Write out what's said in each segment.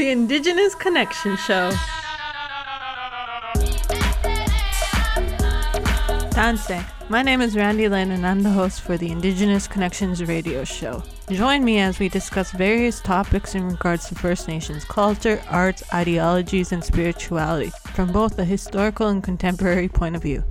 the Indigenous Connection Show. Tanse. My name is Randi Lynn, and I'm the host for the Indigenous Connections radio show. Join me as we discuss various topics in regards to First Nations culture, arts, ideologies, and spirituality from both a historical and contemporary point of view.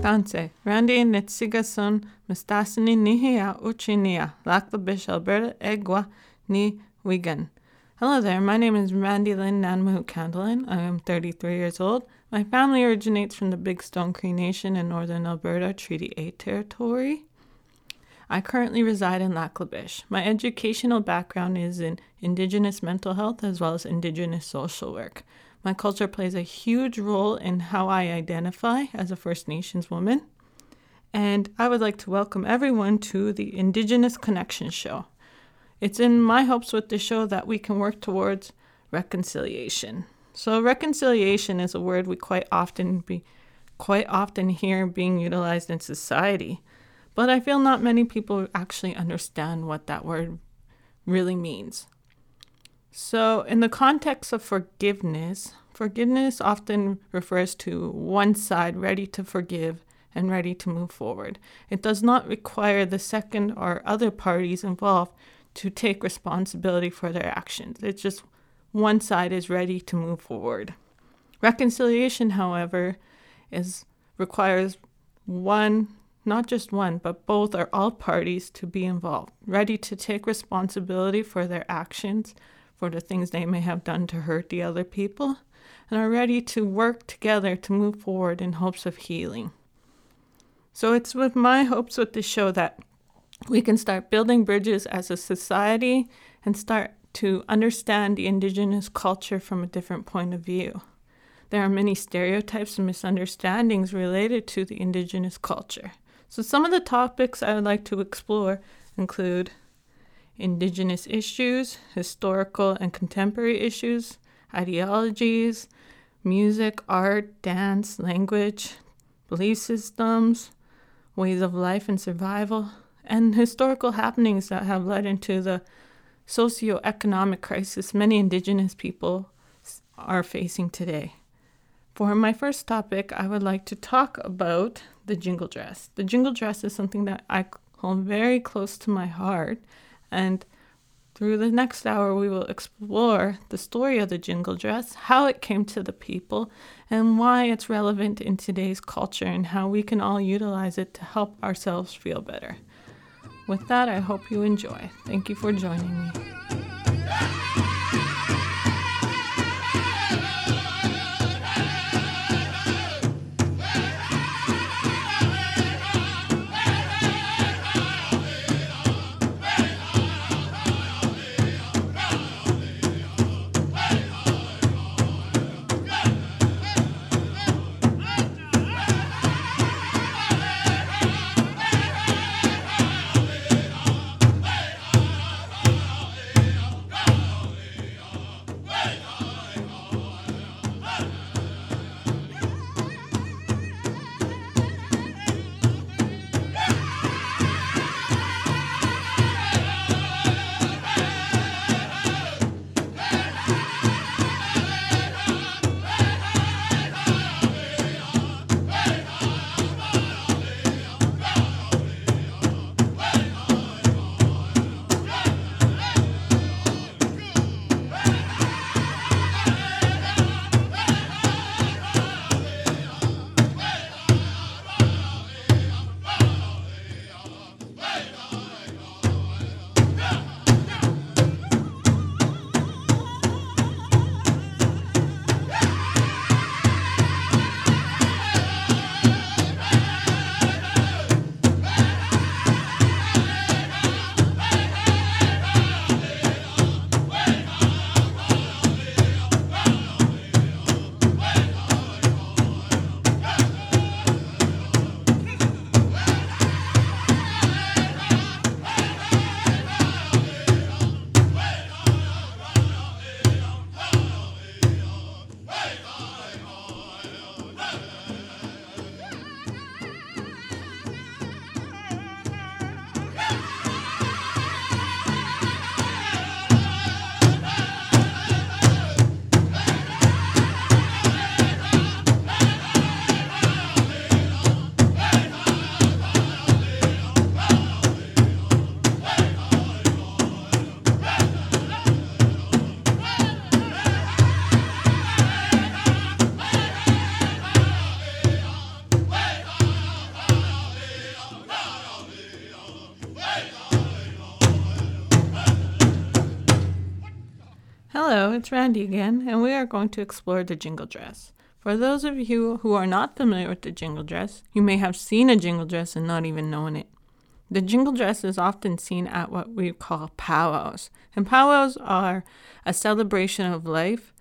Tanse, Randi Netsigason, Mustasini Nihia Uchinia, Lac La Biche Alberta Egwa Ni Wigan. Hello there, my name is Randi Lynn Nanmahoot Candlin. I am 33 years old. My family originates from the Big Stone Cree Nation in northern Alberta, Treaty 8 territory. I currently reside in Lac La Biche. My educational background is in Indigenous mental health as well as Indigenous social work. My culture plays a huge role in how I identify as a First Nations woman. And I would like to welcome everyone to the Indigenous Connection Show. It's in my hopes with the show that we can work towards reconciliation. So reconciliation is a word we quite often be quite often hear being utilized in society, but I feel not many people actually understand what that word really means. So, in the context of forgiveness, forgiveness often refers to one side ready to forgive and ready to move forward. It does not require the second or other parties involved to take responsibility for their actions. It's just one side is ready to move forward. Reconciliation, however, is requires one, not just one, but both or all parties to be involved, ready to take responsibility for their actions, for the things they may have done to hurt the other people, and are ready to work together to move forward in hopes of healing. So it's with my hopes with this show that we can start building bridges as a society and start to understand the Indigenous culture from a different point of view. There are many stereotypes and misunderstandings related to the Indigenous culture. So, some of the topics I would like to explore include Indigenous issues, historical and contemporary issues, ideologies, music, art, dance, language, belief systems, ways of life and survival, and historical happenings that have led into the socioeconomic crisis many Indigenous people are facing today. For my first topic, I would like to talk about the jingle dress. The jingle dress is something that I hold very close to my heart, and through the next hour, we will explore the story of the jingle dress, how it came to the people, and why it's relevant in today's culture, and how we can all utilize it to help ourselves feel better. With that, I hope you enjoy. Thank you for joining me. Randi again, and we are going to explore the jingle dress. For those of you who are not familiar with the jingle dress, you may have seen a jingle dress and not even known it. The jingle dress is often seen at what we call powwows, and powwows are a celebration of life,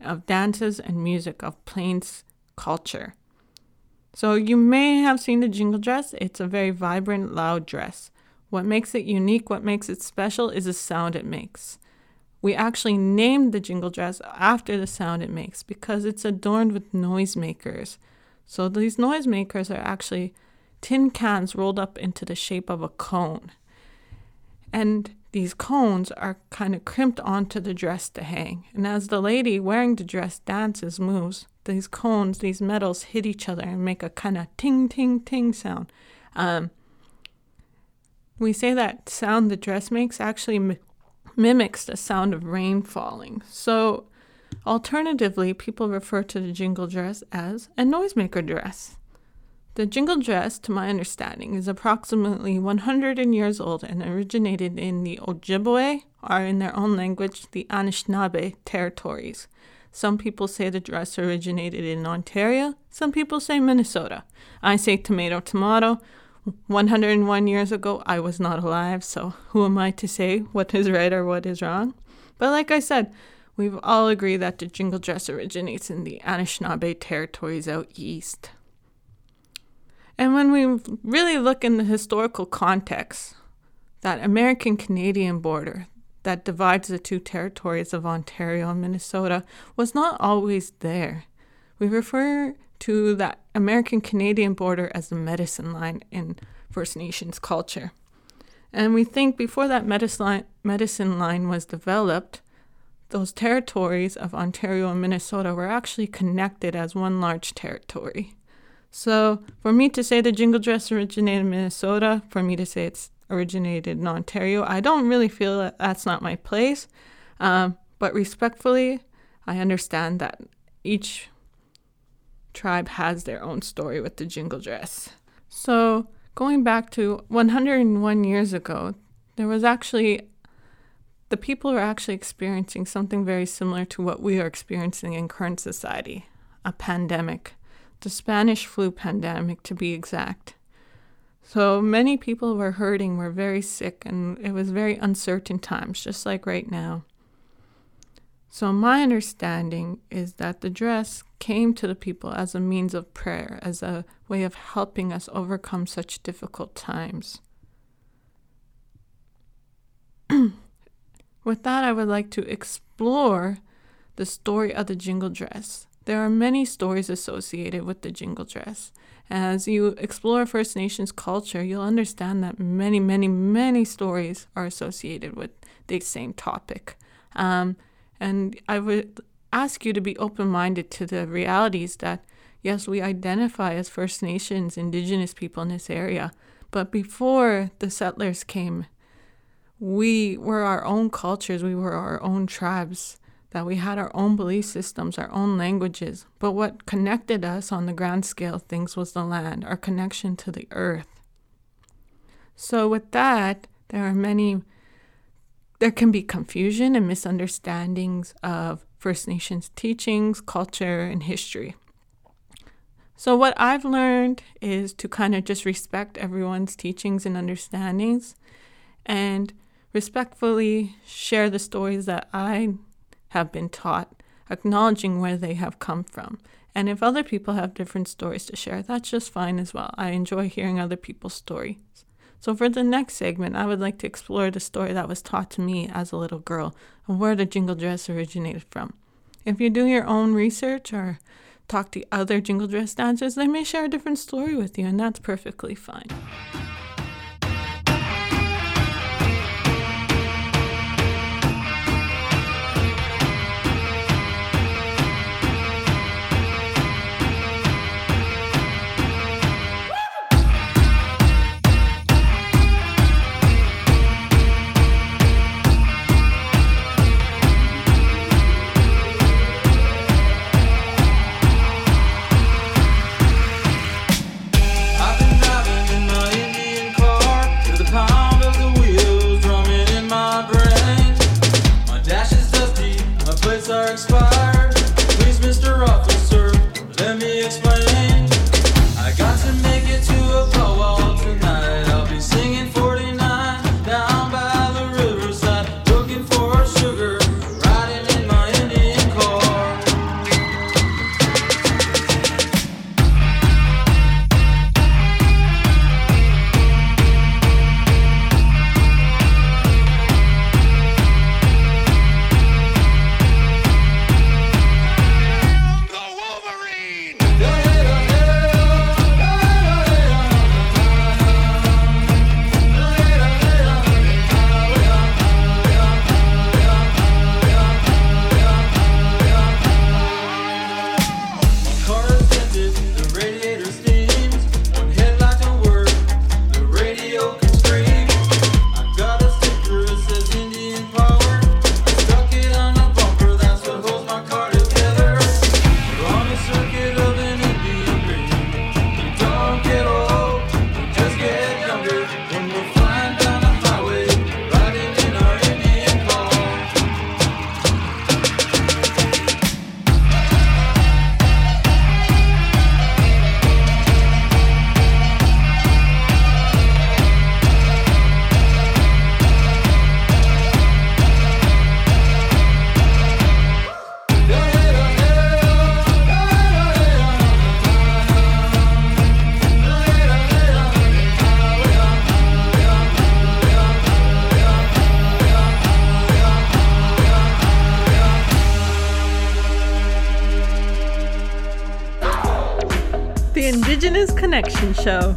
of dances and music, of Plains culture. So you may have seen the jingle dress. It's a very vibrant, loud dress. What makes it unique, what makes it special, is the sound it makes. We actually named the jingle dress after the sound it makes because it's adorned with noisemakers. So these noisemakers are actually tin cans rolled up into the shape of a cone. And these cones are kind of crimped onto the dress to hang. And as the lady wearing the dress dances, moves, these cones, these metals hit each other and make a kind of ting, ting, ting sound. Um, we say that sound the dress makes actually mimics the sound of rain falling. So, alternatively, people refer to the jingle dress as a noisemaker dress. The jingle dress, to my understanding, is approximately 100 years old and originated in the Ojibwe, or in their own language, the Anishinaabe territories. Some people say the dress originated in Ontario, some people say Minnesota. I say tomato, tomato. 101 years ago, I was not alive, so who am I to say what is right or what is wrong? But like I said, we've all agreed that the jingle dress originates in the Anishinaabe territories out east. And when we really look in the historical context, that American Canadian border that divides the two territories of Ontario and Minnesota was not always there. We refer to that American Canadian border as the medicine line in First Nations culture. And we think before that medicine line was developed, those territories of Ontario and Minnesota were actually connected as one large territory. So, for me to say the jingle dress originated in Minnesota, for me to say it's originated in Ontario, I don't really feel that that's not my place. Um, but respectfully, I understand that each tribe has their own story with the jingle dress. So, going back to 101 years ago, there was actually the people were actually experiencing something very similar to what we are experiencing in current society a pandemic, the Spanish flu pandemic to be exact. So many people were hurting, were very sick, and it was very uncertain times, just like right now. So, my understanding is that the dress came to the people as a means of prayer, as a way of helping us overcome such difficult times. With that, I would like to explore the story of the jingle dress. There are many stories associated with the jingle dress. As you explore First Nations culture, you'll understand that many, many, many stories are associated with the same topic. Um, and I would ask you to be open minded to the realities that, yes, we identify as First Nations, Indigenous people in this area, but before the settlers came, we were our own cultures, we were our own tribes, that we had our own belief systems, our own languages. But what connected us on the grand scale of things was the land, our connection to the earth. So, with that, there are many there can be confusion and misunderstandings of First Nations teachings, culture, and history. So, what I've learned is to kind of just respect everyone's teachings and understandings and respectfully share the stories that I have been taught, acknowledging where they have come from. And if other people have different stories to share, that's just fine as well. I enjoy hearing other people's stories. So, for the next segment, I would like to explore the story that was taught to me as a little girl and where the jingle dress originated from. If you do your own research or talk to other jingle dress dancers, they may share a different story with you, and that's perfectly fine. Mr. Officer. Let me explain. the Indigenous Connection Show.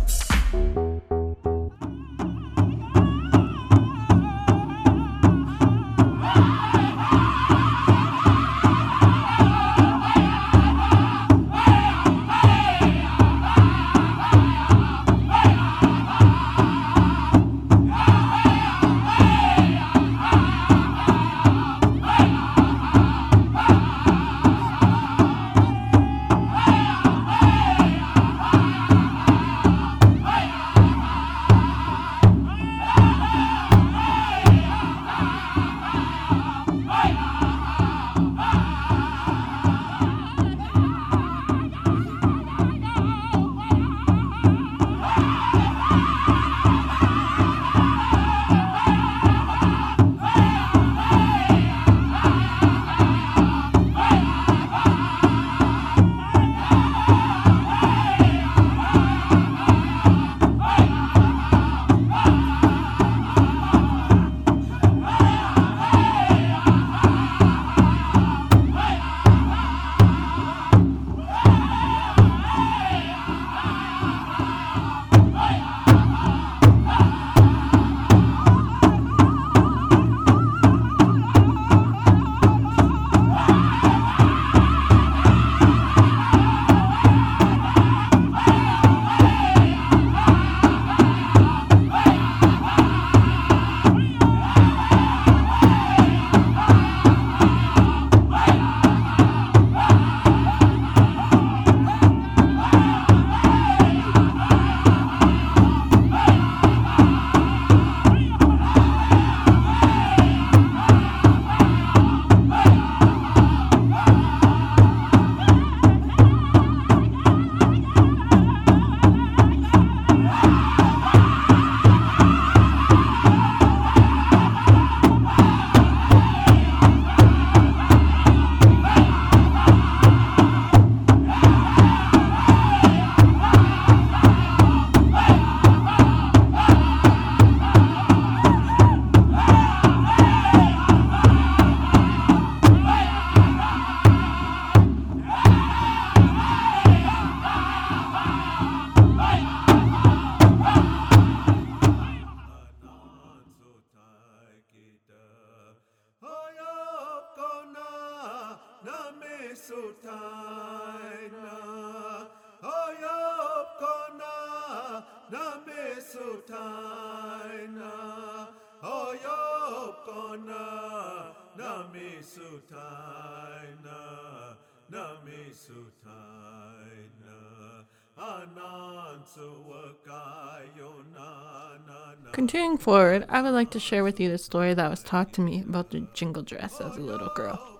Continuing forward, I would like to share with you the story that was taught to me about the jingle dress as a little girl.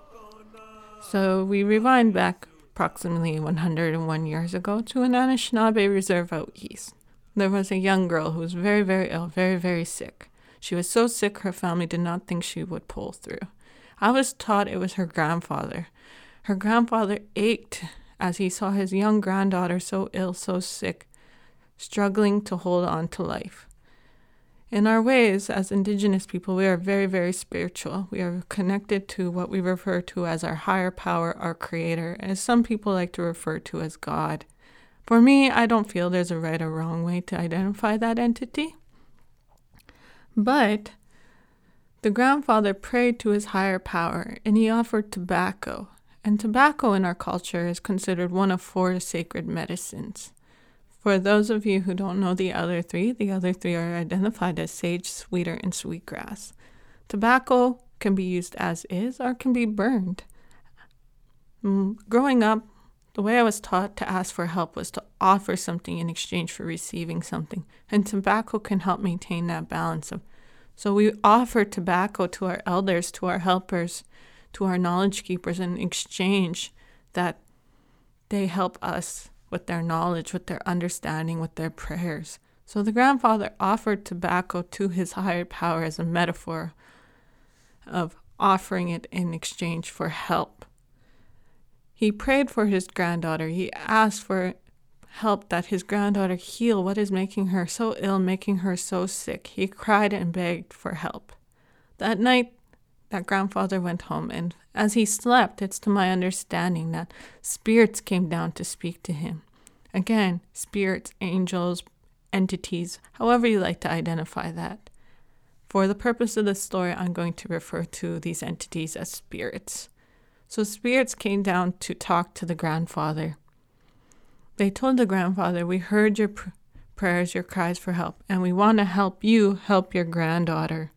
So we rewind back approximately 101 years ago to an Anishinaabe reserve out east. There was a young girl who was very, very ill, very, very sick. She was so sick her family did not think she would pull through. I was taught it was her grandfather. Her grandfather ached as he saw his young granddaughter so ill, so sick, struggling to hold on to life. In our ways, as Indigenous people, we are very, very spiritual. We are connected to what we refer to as our higher power, our creator, as some people like to refer to as God. For me, I don't feel there's a right or wrong way to identify that entity. But the grandfather prayed to his higher power and he offered tobacco. And tobacco in our culture is considered one of four sacred medicines. For those of you who don't know the other three, the other three are identified as sage, cedar, and sweetgrass. Tobacco can be used as is or can be burned. Mm, growing up, the way I was taught to ask for help was to offer something in exchange for receiving something, and tobacco can help maintain that balance of so we offer tobacco to our elders, to our helpers, to our knowledge keepers in exchange that they help us with their knowledge, with their understanding, with their prayers. So the grandfather offered tobacco to his higher power as a metaphor of offering it in exchange for help. He prayed for his granddaughter. He asked for help that his granddaughter heal what is making her so ill, making her so sick. He cried and begged for help. That night, that grandfather went home, and as he slept, it's to my understanding that spirits came down to speak to him. Again, spirits, angels, entities, however you like to identify that. For the purpose of this story, I'm going to refer to these entities as spirits. So, spirits came down to talk to the grandfather. They told the grandfather, We heard your pr- prayers, your cries for help, and we want to help you help your granddaughter.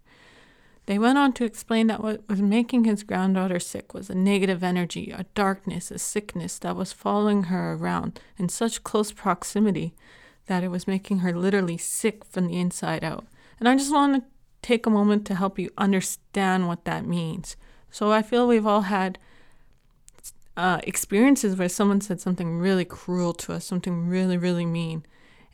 They went on to explain that what was making his granddaughter sick was a negative energy, a darkness, a sickness that was following her around in such close proximity that it was making her literally sick from the inside out. And I just want to take a moment to help you understand what that means. So I feel we've all had uh, experiences where someone said something really cruel to us, something really, really mean.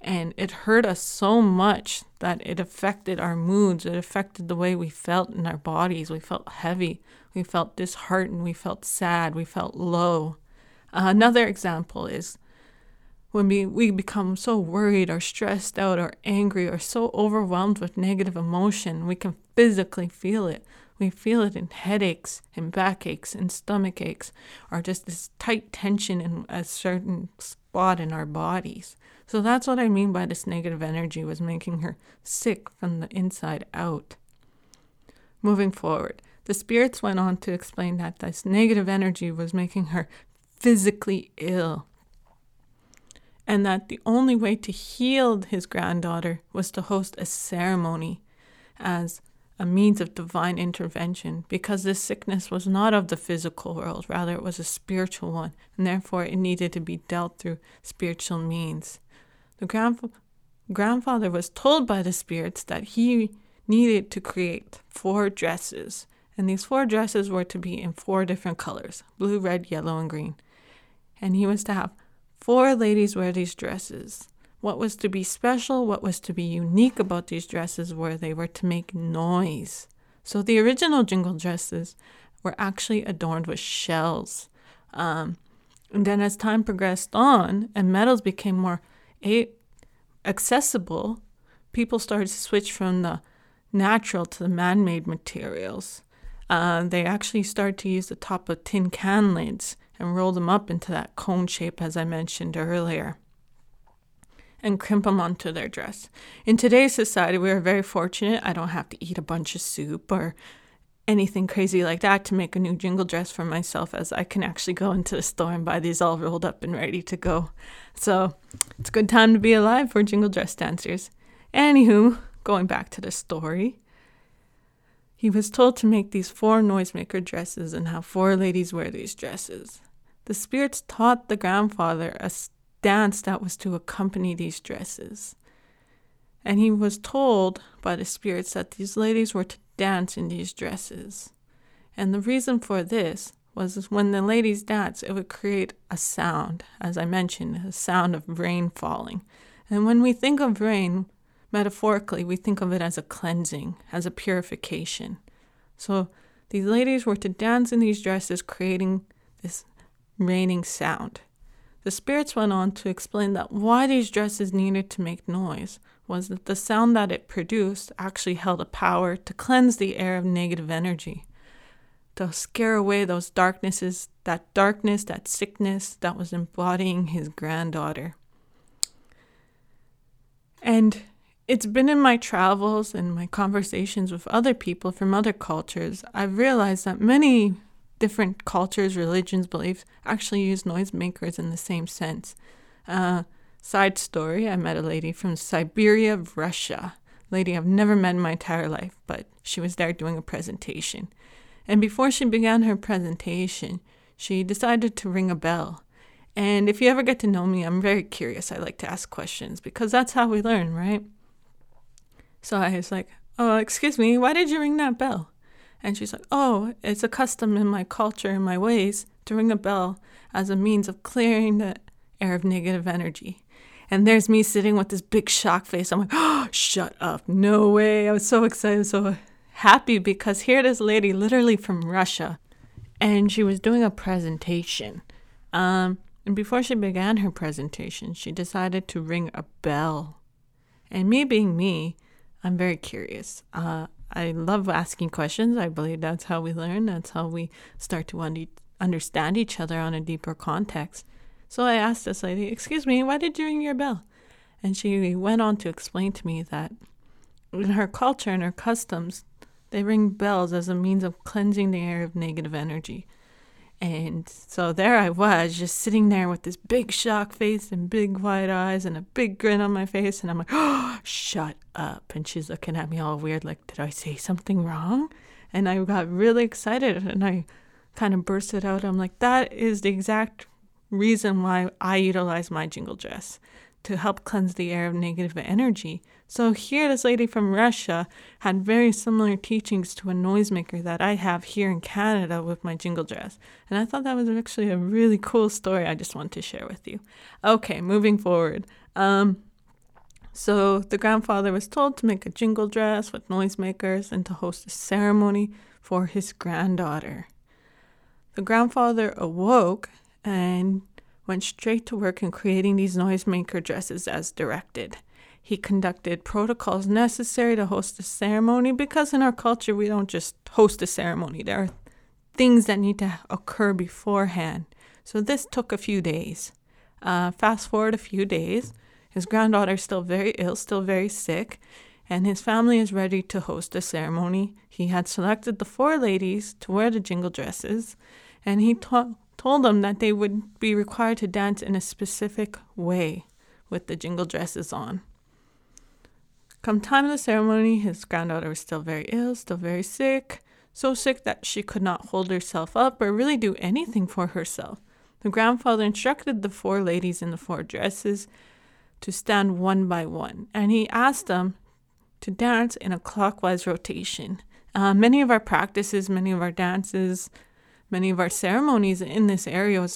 And it hurt us so much that it affected our moods. It affected the way we felt in our bodies. We felt heavy. We felt disheartened. We felt sad. We felt low. Uh, another example is when we, we become so worried or stressed out or angry or so overwhelmed with negative emotion, we can physically feel it. We feel it in headaches, in backaches, in stomach aches, or just this tight tension in a certain spot in our bodies. So that's what I mean by this negative energy was making her sick from the inside out. Moving forward, the spirits went on to explain that this negative energy was making her physically ill. And that the only way to heal his granddaughter was to host a ceremony as a means of divine intervention because this sickness was not of the physical world, rather, it was a spiritual one, and therefore it needed to be dealt through spiritual means. The grandf- grandfather was told by the spirits that he needed to create four dresses, and these four dresses were to be in four different colors blue, red, yellow, and green. And he was to have four ladies wear these dresses. What was to be special, what was to be unique about these dresses were they were to make noise. So the original jingle dresses were actually adorned with shells. Um, and then as time progressed on and metals became more a- accessible, people started to switch from the natural to the man made materials. Uh, they actually started to use the top of tin can lids and roll them up into that cone shape, as I mentioned earlier and crimp them onto their dress. In today's society, we are very fortunate. I don't have to eat a bunch of soup or anything crazy like that to make a new jingle dress for myself, as I can actually go into the store and buy these all rolled up and ready to go. So it's a good time to be alive for jingle dress dancers. Anywho, going back to the story. He was told to make these four noisemaker dresses and have four ladies wear these dresses. The spirits taught the grandfather a dance that was to accompany these dresses. And he was told by the spirits that these ladies were to dance in these dresses. And the reason for this was when the ladies danced, it would create a sound, as I mentioned, a sound of rain falling. And when we think of rain, metaphorically, we think of it as a cleansing, as a purification. So these ladies were to dance in these dresses, creating this raining sound. The spirits went on to explain that why these dresses needed to make noise was that the sound that it produced actually held a power to cleanse the air of negative energy, to scare away those darknesses, that darkness, that sickness that was embodying his granddaughter. And it's been in my travels and my conversations with other people from other cultures, I've realized that many different cultures, religions, beliefs actually use noisemakers in the same sense. Uh, side story I met a lady from Siberia, Russia. Lady I've never met in my entire life, but she was there doing a presentation. And before she began her presentation, she decided to ring a bell. And if you ever get to know me, I'm very curious. I like to ask questions because that's how we learn, right? So I was like, Oh, excuse me, why did you ring that bell? And she's like, Oh, it's a custom in my culture and my ways to ring a bell as a means of clearing the air of negative energy. And there's me sitting with this big shock face. I'm like, Oh, shut up. No way. I was so excited, so happy because here this lady, literally from Russia, and she was doing a presentation. Um, and before she began her presentation, she decided to ring a bell. And me being me, I'm very curious. Uh, I love asking questions. I believe that's how we learn. That's how we start to un- understand each other on a deeper context. So I asked this lady, Excuse me, why did you ring your bell? And she went on to explain to me that in her culture and her customs, they ring bells as a means of cleansing the air of negative energy. And so there I was, just sitting there with this big shock face and big wide eyes and a big grin on my face. And I'm like, oh, shut up. And she's looking at me all weird, like, did I say something wrong? And I got really excited and I kind of bursted out. I'm like, that is the exact reason why I utilize my jingle dress to help cleanse the air of negative energy. So here, this lady from Russia had very similar teachings to a noisemaker that I have here in Canada with my jingle dress. And I thought that was actually a really cool story I just want to share with you. Okay, moving forward. Um, so the grandfather was told to make a jingle dress with noisemakers and to host a ceremony for his granddaughter. The grandfather awoke and went straight to work in creating these noisemaker dresses as directed. He conducted protocols necessary to host a ceremony because in our culture we don't just host a ceremony. There are things that need to occur beforehand. So this took a few days. Uh, fast forward a few days, his granddaughter is still very ill, still very sick, and his family is ready to host a ceremony. He had selected the four ladies to wear the jingle dresses, and he told them that they would be required to dance in a specific way with the jingle dresses on. Come time of the ceremony, his granddaughter was still very ill, still very sick, so sick that she could not hold herself up or really do anything for herself. The grandfather instructed the four ladies in the four dresses to stand one by one, and he asked them to dance in a clockwise rotation. Uh, many of our practices, many of our dances, Many of our ceremonies in this area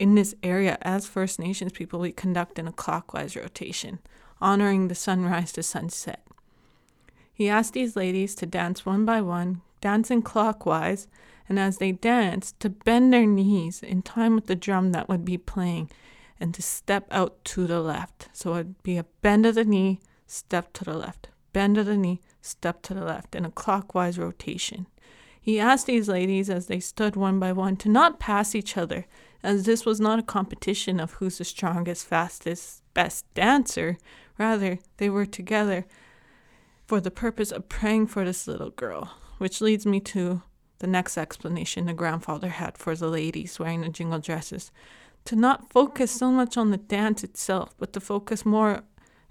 in this area as First Nations people we conduct in a clockwise rotation, honoring the sunrise to sunset. He asked these ladies to dance one by one, dancing clockwise, and as they danced, to bend their knees in time with the drum that would be playing and to step out to the left. So it would be a bend of the knee, step to the left, bend of the knee, step to the left in a clockwise rotation. He asked these ladies as they stood one by one to not pass each other, as this was not a competition of who's the strongest, fastest, best dancer. Rather, they were together for the purpose of praying for this little girl, which leads me to the next explanation the grandfather had for the ladies wearing the jingle dresses to not focus so much on the dance itself, but to focus more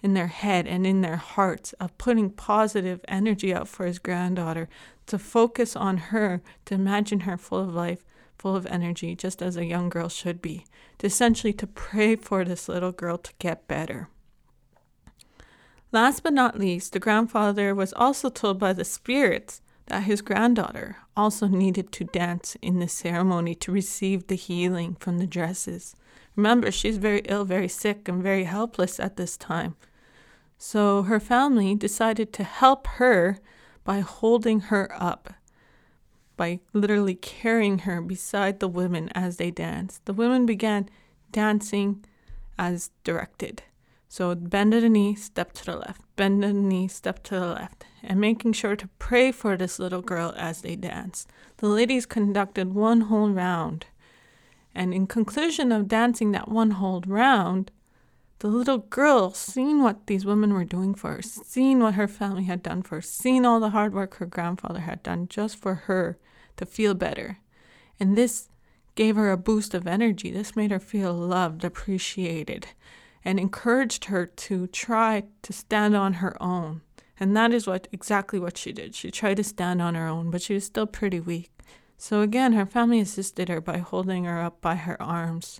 in their head and in their hearts of putting positive energy out for his granddaughter, to focus on her, to imagine her full of life, full of energy, just as a young girl should be, to essentially to pray for this little girl to get better. Last but not least, the grandfather was also told by the spirits that his granddaughter also needed to dance in the ceremony to receive the healing from the dresses. Remember, she's very ill, very sick, and very helpless at this time. So her family decided to help her by holding her up, by literally carrying her beside the women as they danced. The women began dancing as directed. So bend the knee, step to the left, bend the knee, step to the left, and making sure to pray for this little girl as they danced. The ladies conducted one whole round. And in conclusion of dancing that one whole round, the little girl, seeing what these women were doing for her, seeing what her family had done for her, seeing all the hard work her grandfather had done just for her to feel better. And this gave her a boost of energy. This made her feel loved, appreciated, and encouraged her to try to stand on her own. And that is what exactly what she did. She tried to stand on her own, but she was still pretty weak. So again, her family assisted her by holding her up by her arms.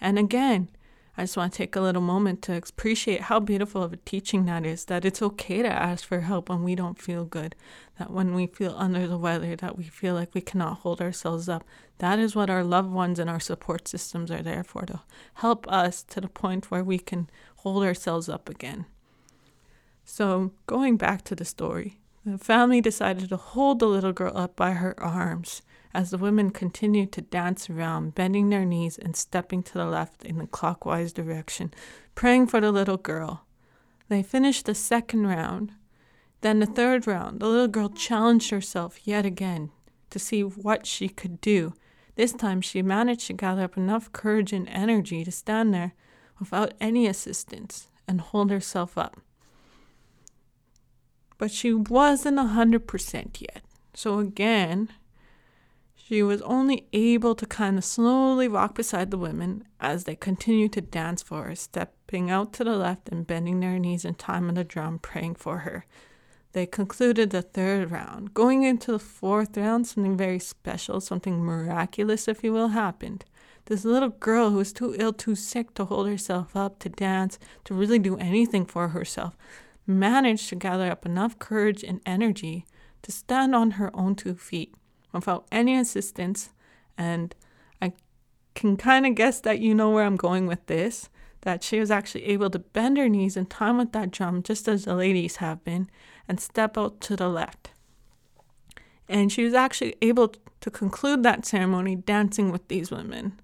And again, I just want to take a little moment to appreciate how beautiful of a teaching that is that it's okay to ask for help when we don't feel good, that when we feel under the weather, that we feel like we cannot hold ourselves up. That is what our loved ones and our support systems are there for to help us to the point where we can hold ourselves up again. So, going back to the story, the family decided to hold the little girl up by her arms as the women continued to dance around, bending their knees and stepping to the left in the clockwise direction, praying for the little girl. They finished the second round. Then the third round, the little girl challenged herself yet again to see what she could do. This time she managed to gather up enough courage and energy to stand there without any assistance and hold herself up. But she wasn't a 100% yet. So again, she was only able to kind of slowly walk beside the women as they continued to dance for her, stepping out to the left and bending their knees in time with the drum, praying for her. They concluded the third round. Going into the fourth round, something very special, something miraculous, if you will, happened. This little girl who was too ill, too sick to hold herself up, to dance, to really do anything for herself, managed to gather up enough courage and energy to stand on her own two feet without any assistance. And I can kind of guess that you know where I'm going with this that she was actually able to bend her knees in time with that drum, just as the ladies have been, and step out to the left. And she was actually able to conclude that ceremony dancing with these women.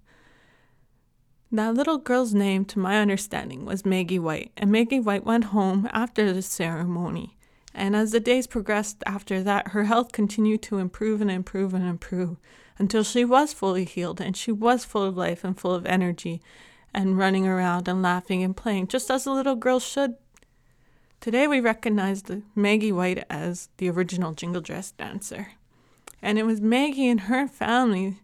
That little girl's name, to my understanding, was Maggie White, and Maggie White went home after the ceremony. And as the days progressed after that, her health continued to improve and improve and improve until she was fully healed and she was full of life and full of energy and running around and laughing and playing, just as a little girl should. Today we recognize Maggie White as the original jingle dress dancer. And it was Maggie and her family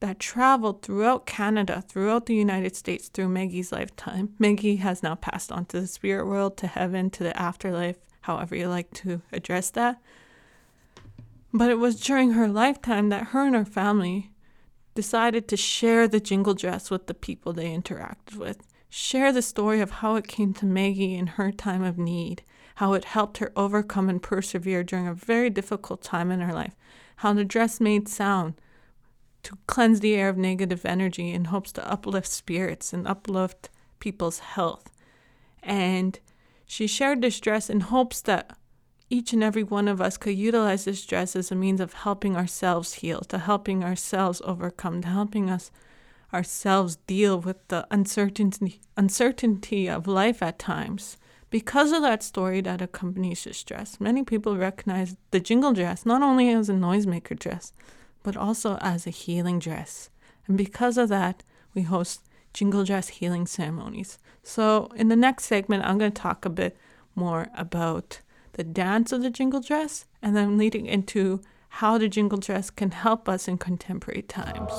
that traveled throughout Canada, throughout the United States through Maggie's lifetime. Maggie has now passed on to the spirit world, to heaven, to the afterlife, however you like to address that. But it was during her lifetime that her and her family decided to share the jingle dress with the people they interacted with, share the story of how it came to Maggie in her time of need, how it helped her overcome and persevere during a very difficult time in her life, how the dress made sound to cleanse the air of negative energy in hopes to uplift spirits and uplift people's health. And she shared this dress in hopes that each and every one of us could utilize this dress as a means of helping ourselves heal, to helping ourselves overcome, to helping us ourselves deal with the uncertainty uncertainty of life at times. Because of that story that accompanies this dress, many people recognize the jingle dress not only as a noisemaker dress, but also as a healing dress. And because of that, we host jingle dress healing ceremonies. So, in the next segment, I'm going to talk a bit more about the dance of the jingle dress and then leading into how the jingle dress can help us in contemporary times.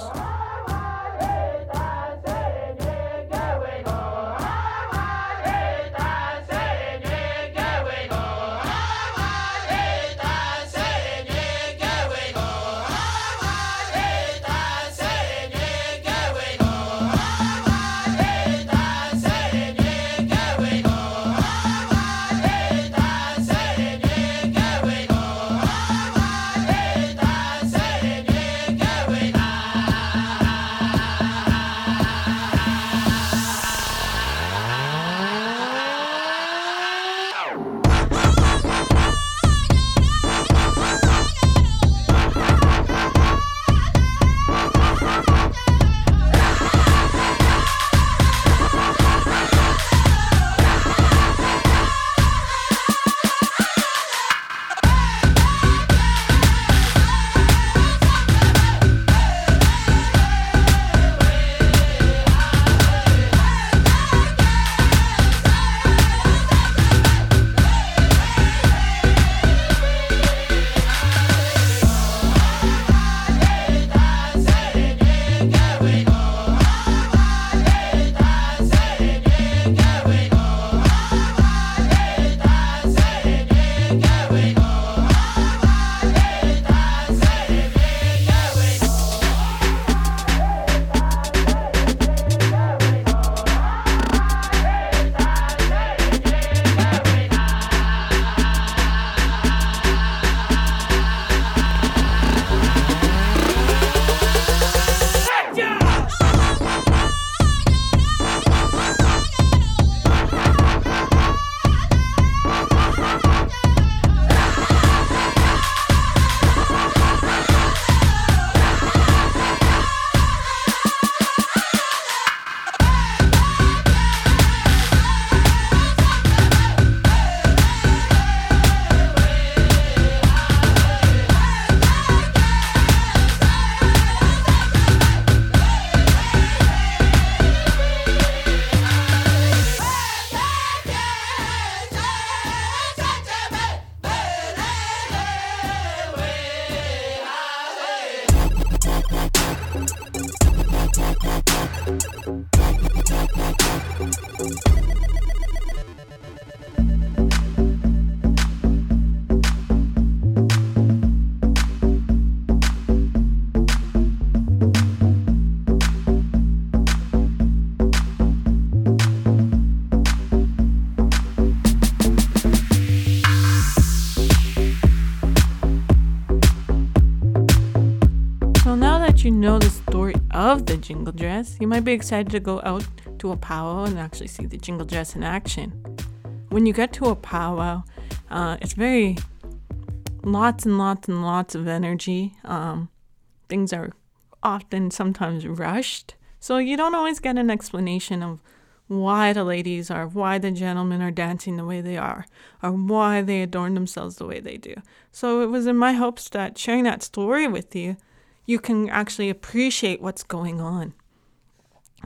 You might be excited to go out to a powwow and actually see the jingle dress in action. When you get to a powwow, uh, it's very lots and lots and lots of energy. Um, things are often sometimes rushed, so you don't always get an explanation of why the ladies are, why the gentlemen are dancing the way they are, or why they adorn themselves the way they do. So it was in my hopes that sharing that story with you, you can actually appreciate what's going on.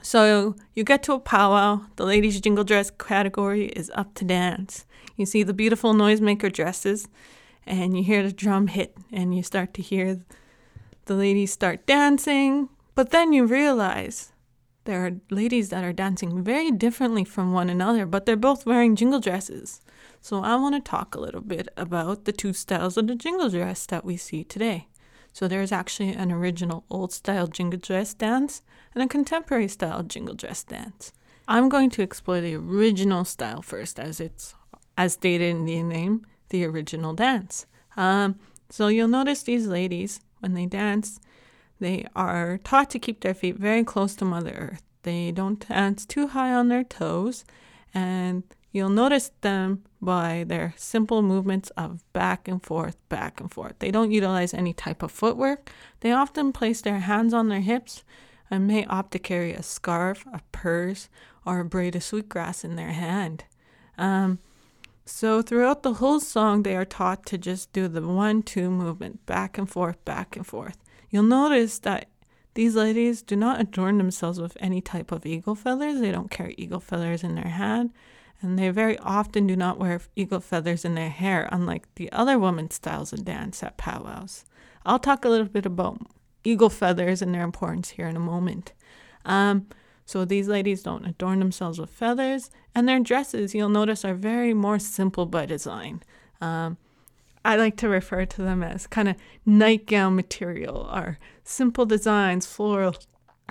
So you get to a powwow, the ladies' jingle dress category is up to dance. You see the beautiful noisemaker dresses, and you hear the drum hit, and you start to hear the ladies start dancing. But then you realize there are ladies that are dancing very differently from one another, but they're both wearing jingle dresses. So I want to talk a little bit about the two styles of the jingle dress that we see today. So there's actually an original old style jingle dress dance and a contemporary style jingle dress dance. I'm going to explore the original style first, as it's as stated in the name, the original dance. Um, so you'll notice these ladies when they dance, they are taught to keep their feet very close to Mother Earth. They don't dance too high on their toes, and you'll notice them by their simple movements of back and forth, back and forth. They don't utilize any type of footwork. They often place their hands on their hips and may opt to carry a scarf, a purse, or a braid of sweetgrass in their hand. Um, so throughout the whole song, they are taught to just do the one two movement, back and forth, back and forth. You'll notice that these ladies do not adorn themselves with any type of eagle feathers. They don't carry eagle feathers in their hand, and they very often do not wear eagle feathers in their hair, unlike the other women's styles of dance at powwows. I'll talk a little bit about eagle feathers and their importance here in a moment. Um, so these ladies don't adorn themselves with feathers, and their dresses, you'll notice, are very more simple by design. Um, I like to refer to them as kind of nightgown material or simple designs, floral,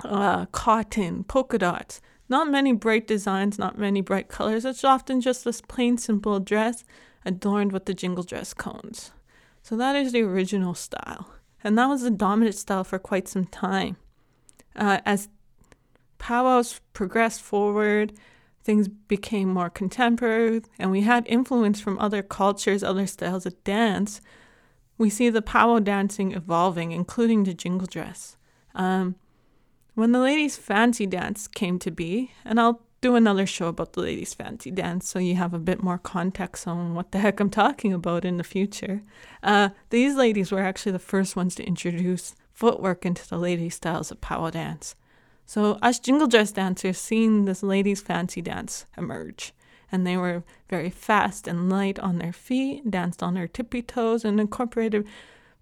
uh, cotton, polka dots. Not many bright designs, not many bright colors. It's often just this plain, simple dress adorned with the jingle dress cones. So that is the original style. And that was the dominant style for quite some time. Uh, as powwows progressed forward, things became more contemporary and we had influence from other cultures, other styles of dance, we see the powwow dancing evolving, including the jingle dress. Um, when the ladies' fancy dance came to be, and I'll do another show about the ladies' fancy dance so you have a bit more context on what the heck I'm talking about in the future. Uh, these ladies were actually the first ones to introduce footwork into the ladies' styles of powwow dance. So us jingle dress dancers seen this ladies' fancy dance emerge. And they were very fast and light on their feet, danced on their tippy toes, and incorporated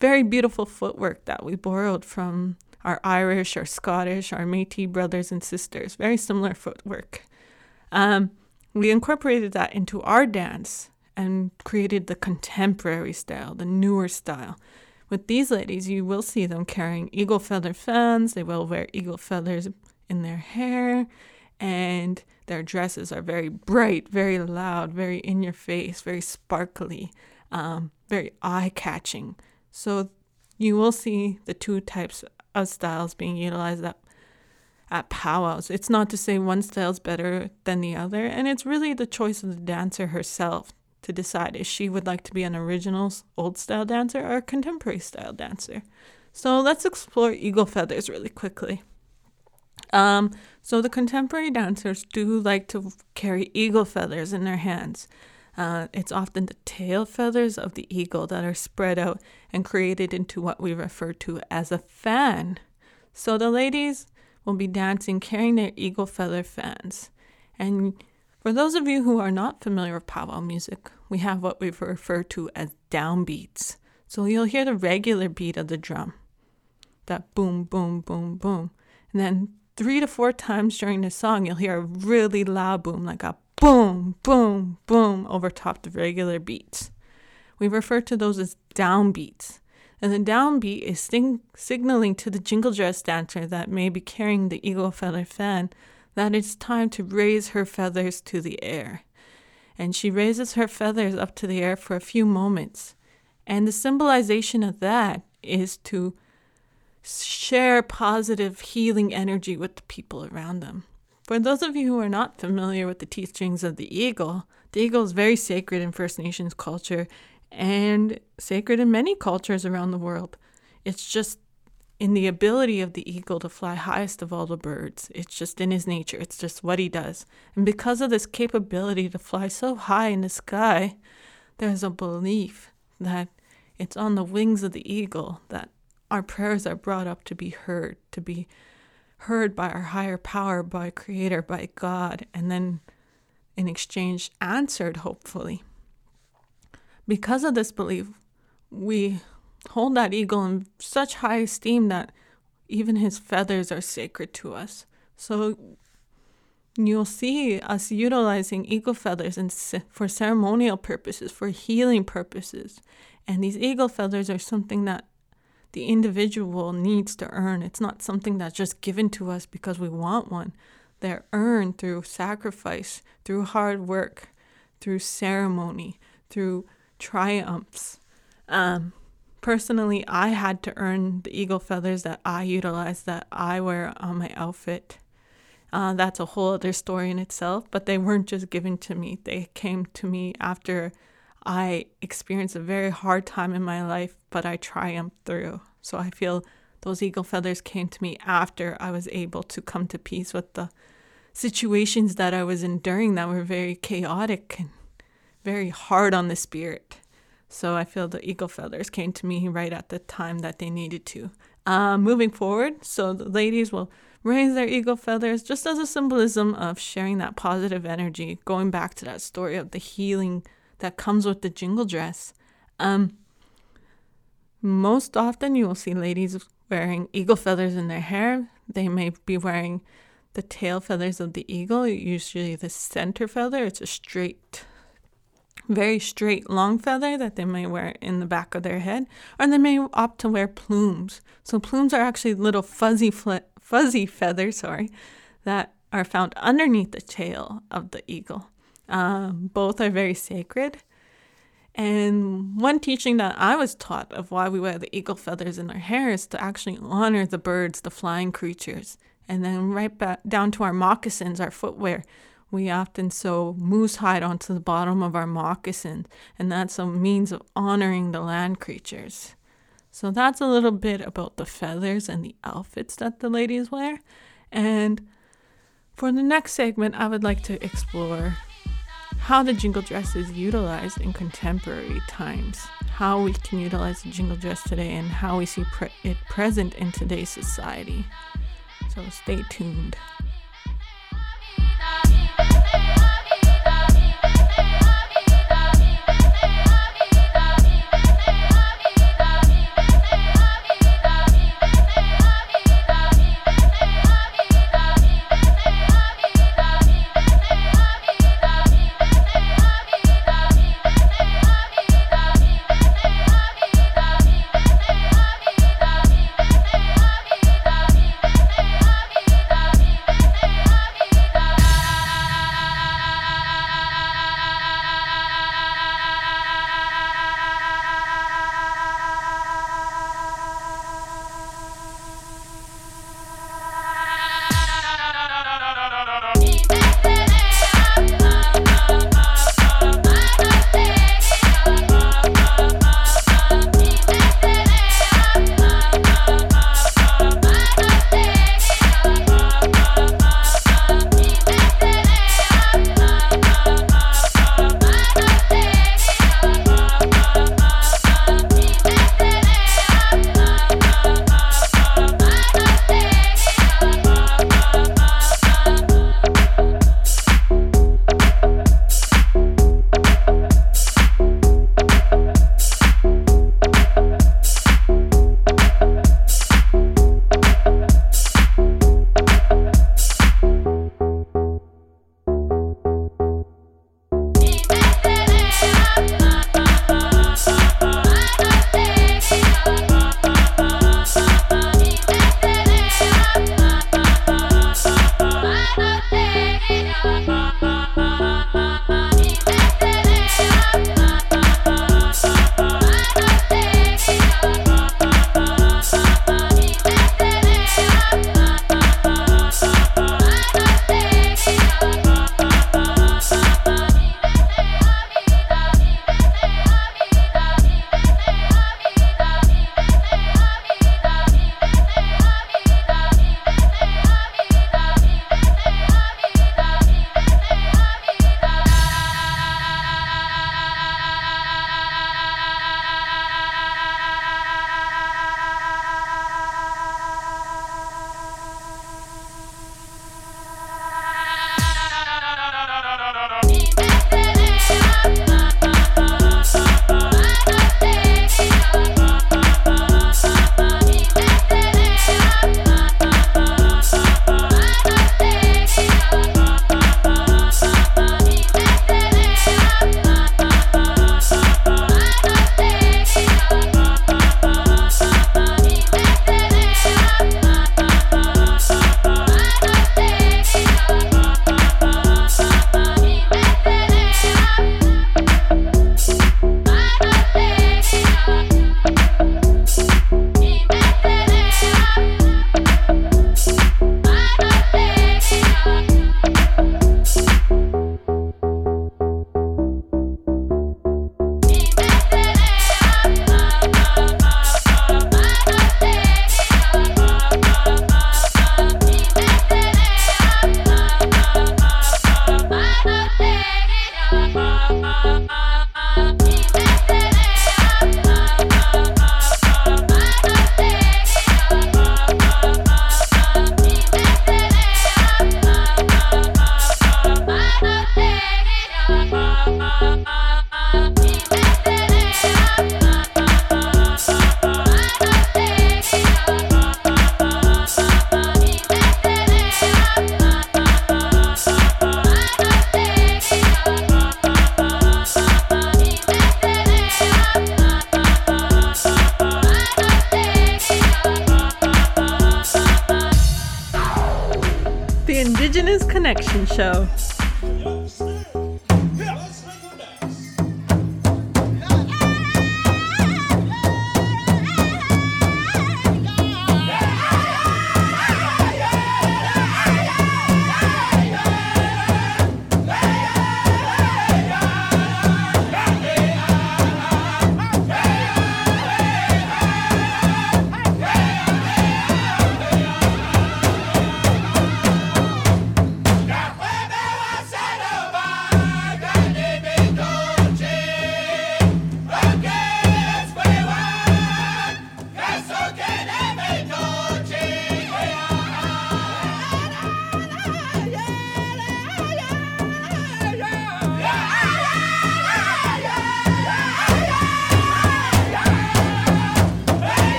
very beautiful footwork that we borrowed from our Irish, our Scottish, our Metis brothers and sisters. Very similar footwork. Um, we incorporated that into our dance and created the contemporary style, the newer style. With these ladies, you will see them carrying eagle feather fans. They will wear eagle feathers in their hair, and their dresses are very bright, very loud, very in your face, very sparkly, um, very eye catching. So you will see the two types of styles being utilized at, at powwows. It's not to say one style is better than the other, and it's really the choice of the dancer herself to decide if she would like to be an original old style dancer or a contemporary style dancer. So let's explore eagle feathers really quickly. Um, so the contemporary dancers do like to carry eagle feathers in their hands. Uh, it's often the tail feathers of the eagle that are spread out and created into what we refer to as a fan. So the ladies will be dancing carrying their eagle feather fans. And for those of you who are not familiar with powwow music, we have what we refer to as downbeats. So you'll hear the regular beat of the drum, that boom, boom, boom, boom. And then three to four times during the song, you'll hear a really loud boom, like a boom, boom, boom over top the regular beats. We refer to those as downbeats. And the downbeat is sing- signaling to the jingle dress dancer that may be carrying the eagle feather fan that it's time to raise her feathers to the air. And she raises her feathers up to the air for a few moments. And the symbolization of that is to share positive healing energy with the people around them. For those of you who are not familiar with the teachings of the eagle, the eagle is very sacred in First Nations culture and sacred in many cultures around the world. It's just in the ability of the eagle to fly highest of all the birds. It's just in his nature, it's just what he does. And because of this capability to fly so high in the sky, there's a belief that it's on the wings of the eagle that our prayers are brought up to be heard, to be heard by our higher power, by Creator, by God, and then in exchange answered, hopefully. Because of this belief, we hold that eagle in such high esteem that even his feathers are sacred to us. So you'll see us utilizing eagle feathers in, for ceremonial purposes, for healing purposes. And these eagle feathers are something that the individual needs to earn. It's not something that's just given to us because we want one. They're earned through sacrifice, through hard work, through ceremony, through triumphs. Um, personally, I had to earn the eagle feathers that I utilize, that I wear on my outfit. Uh, that's a whole other story in itself, but they weren't just given to me. They came to me after I experienced a very hard time in my life, but I triumphed through. So I feel those eagle feathers came to me after I was able to come to peace with the situations that I was enduring that were very chaotic and very hard on the spirit. So I feel the eagle feathers came to me right at the time that they needed to. Uh, moving forward, so the ladies will raise their eagle feathers just as a symbolism of sharing that positive energy, going back to that story of the healing that comes with the jingle dress. Um, most often, you will see ladies wearing eagle feathers in their hair. They may be wearing the tail feathers of the eagle, usually the center feather. It's a straight, very straight, long feather that they may wear in the back of their head, or they may opt to wear plumes. So plumes are actually little fuzzy, fl- fuzzy feathers, sorry, that are found underneath the tail of the eagle. Um, both are very sacred. And one teaching that I was taught of why we wear the eagle feathers in our hair is to actually honor the birds, the flying creatures. And then right back down to our moccasins, our footwear. We often sew moose hide onto the bottom of our moccasins, and that's a means of honoring the land creatures. So that's a little bit about the feathers and the outfits that the ladies wear. And for the next segment, I would like to explore how the jingle dress is utilized in contemporary times, how we can utilize the jingle dress today, and how we see pre- it present in today's society. So stay tuned.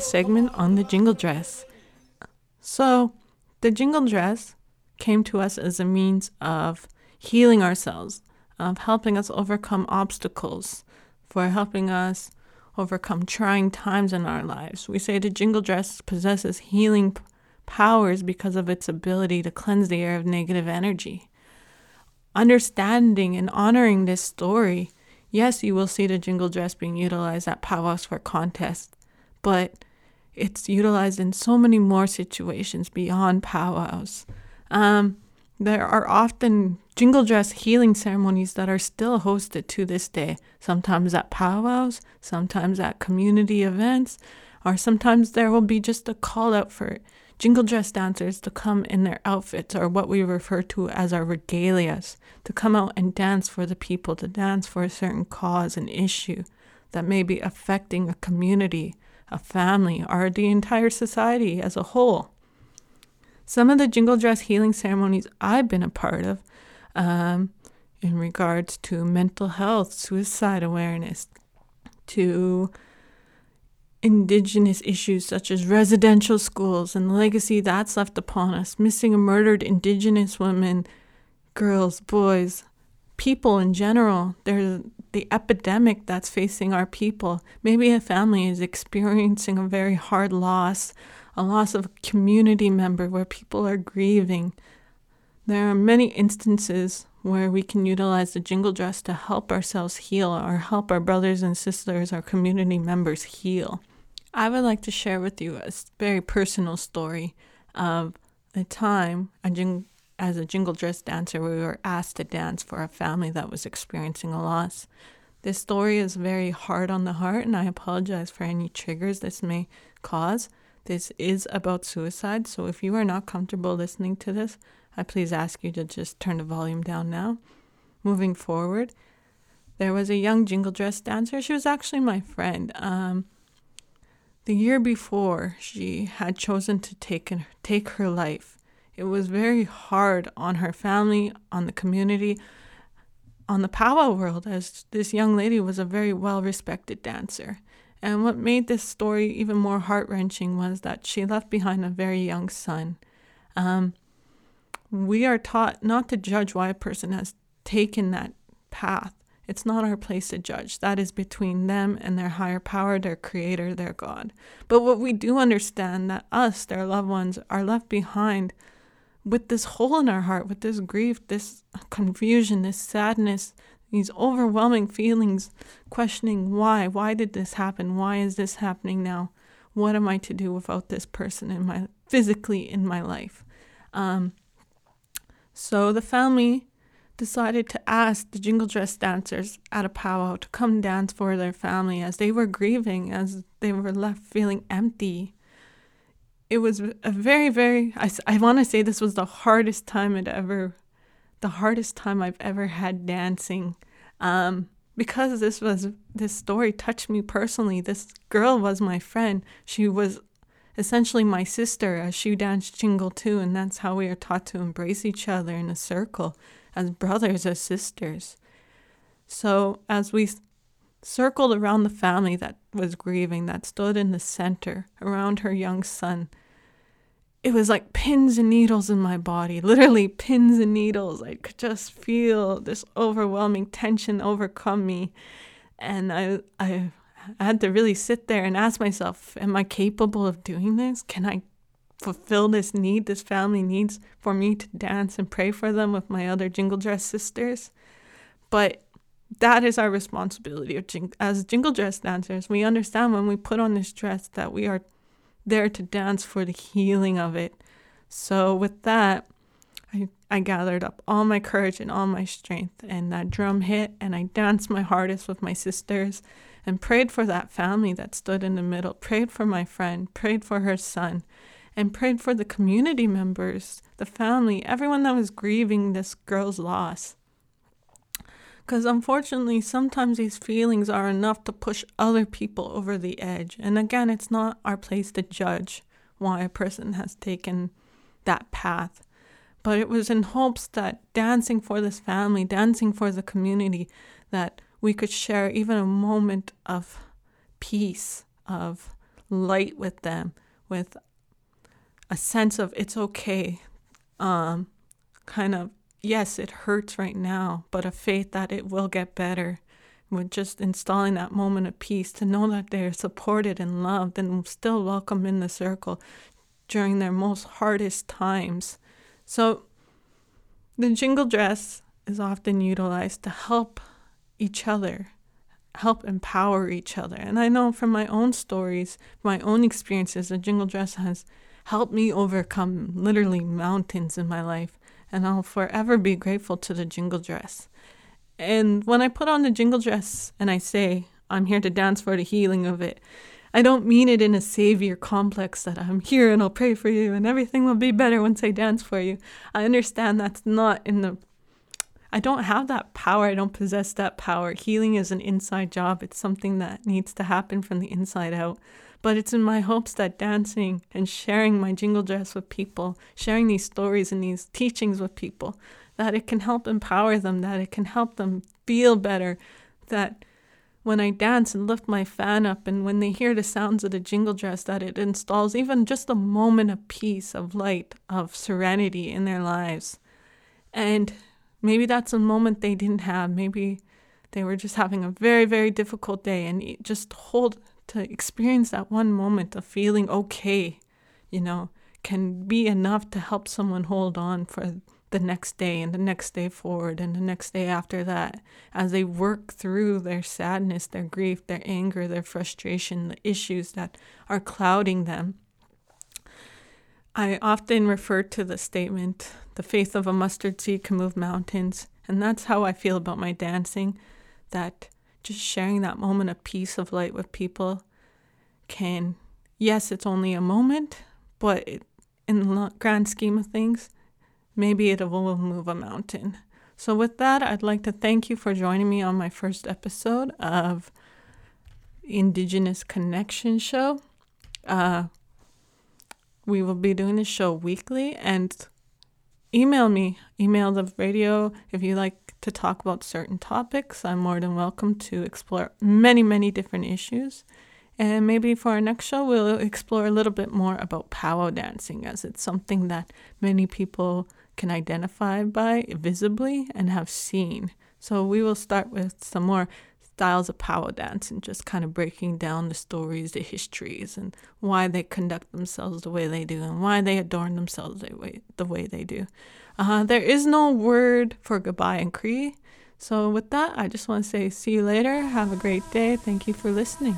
Segment on the jingle dress. So, the jingle dress came to us as a means of healing ourselves, of helping us overcome obstacles, for helping us overcome trying times in our lives. We say the jingle dress possesses healing powers because of its ability to cleanse the air of negative energy. Understanding and honoring this story Yes, you will see the jingle dress being utilized at powwows for contests, but it's utilized in so many more situations beyond powwows. Um, there are often jingle dress healing ceremonies that are still hosted to this day, sometimes at powwows, sometimes at community events, or sometimes there will be just a call out for jingle dress dancers to come in their outfits or what we refer to as our regalias, to come out and dance for the people, to dance for a certain cause and issue that may be affecting a community, a family, or the entire society as a whole. Some of the jingle dress healing ceremonies I've been a part of um, in regards to mental health, suicide awareness, to indigenous issues such as residential schools and the legacy that's left upon us, missing and murdered indigenous women, girls, boys, people in general. There's the epidemic that's facing our people. Maybe a family is experiencing a very hard loss, a loss of a community member where people are grieving. There are many instances where we can utilize the jingle dress to help ourselves heal or help our brothers and sisters, our community members heal. I would like to share with you a very personal story of a time a jing- as a jingle dress dancer we were asked to dance for a family that was experiencing a loss. This story is very hard on the heart, and I apologize for any triggers this may cause. This is about suicide, so if you are not comfortable listening to this, I please ask you to just turn the volume down now. Moving forward, there was a young jingle dress dancer. She was actually my friend. Um, the year before she had chosen to take take her life. It was very hard on her family, on the community, on the powwow world, as this young lady was a very well respected dancer. And what made this story even more heart wrenching was that she left behind a very young son. Um, we are taught not to judge why a person has taken that path. It's not our place to judge. That is between them and their higher power, their creator, their God. But what we do understand that us, their loved ones, are left behind with this hole in our heart, with this grief, this confusion, this sadness, these overwhelming feelings, questioning why, why did this happen? Why is this happening now? What am I to do without this person in my physically in my life? Um, so the family decided to ask the jingle dress dancers at a powwow to come dance for their family as they were grieving, as they were left feeling empty. It was a very, very, I, I want to say this was the hardest time it ever the hardest time I've ever had dancing. Um, because this was this story touched me personally. This girl was my friend. She was essentially my sister as she danced jingle too, and that's how we are taught to embrace each other in a circle as brothers, as sisters. So as we circled around the family that was grieving, that stood in the center around her young son, it was like pins and needles in my body, literally pins and needles. I could just feel this overwhelming tension overcome me. And I, I, had to really sit there and ask myself, am I capable of doing this? Can I fulfill this need this family needs for me to dance and pray for them with my other jingle dress sisters? But that is our responsibility as jingle dress dancers. We understand when we put on this dress that we are there to dance for the healing of it. So, with that, I, I gathered up all my courage and all my strength, and that drum hit, and I danced my hardest with my sisters and prayed for that family that stood in the middle, prayed for my friend, prayed for her son, and prayed for the community members, the family, everyone that was grieving this girl's loss. Because unfortunately, sometimes these feelings are enough to push other people over the edge. And again, it's not our place to judge why a person has taken that path. But it was in hopes that dancing for this family, dancing for the community, that we could share even a moment of peace, of light with them, with a sense of it's okay, um, kind of yes, it hurts right now, but a faith that it will get better. With just installing that moment of peace to know that they're supported and loved and still welcome in the circle during their most hardest times. So, the jingle dress is often utilized to help each other, help empower each other. And I know from my own stories, my own experiences, the jingle dress has helped me overcome literally mountains in my life and I'll forever be grateful to the jingle dress. And when I put on the jingle dress and I say, I'm here to dance for the healing of it, I don't mean it in a savior complex that I'm here and I'll pray for you and everything will be better once I dance for you. I understand that's not in the I don't have that power. I don't possess that power. Healing is an inside job. It's something that needs to happen from the inside out. But it's in my hopes that dancing and sharing my jingle dress with people, sharing these stories and these teachings with people, that it can help empower them, that it can help them feel better, that when I dance and lift my fan up and when they hear the sounds of the jingle dress, that it installs even just a moment of peace, of light, of serenity in their lives. And maybe that's a moment they didn't have. Maybe they were just having a very, very difficult day and just hold to experience that one moment of feeling okay, you know, can be enough to help someone hold on for the next day and the next day forward and the next day after that as they work through their sadness, their grief, their anger, their frustration, the issues that are clouding them. I often refer to the statement, the faith of a mustard seed can move mountains. And that's how I feel about my dancing, that just sharing that moment of peace of light with people can, yes, it's only a moment, but it, in the grand scheme of things, maybe it will move a mountain. So, with that, I'd like to thank you for joining me on my first episode of Indigenous Connection Show. Uh, we will be doing this show weekly and email me, email the radio if you like to talk about certain topics. I'm more than welcome to explore many, many different issues. And maybe for our next show, we'll explore a little bit more about powwow dancing, as it's something that many people can identify by visibly and have seen. So we will start with some more styles of powwow dance and just kind of breaking down the stories, the histories, and why they conduct themselves the way they do and why they adorn themselves the way, the way they do. Uh, there is no word for goodbye in Cree. So, with that, I just want to say see you later. Have a great day. Thank you for listening.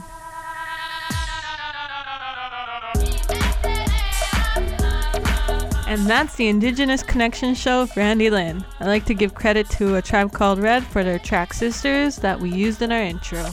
And that's the Indigenous Connection Show with Randi Lynn. I'd like to give credit to A Tribe Called Red for their track Sisters that we used in our intro.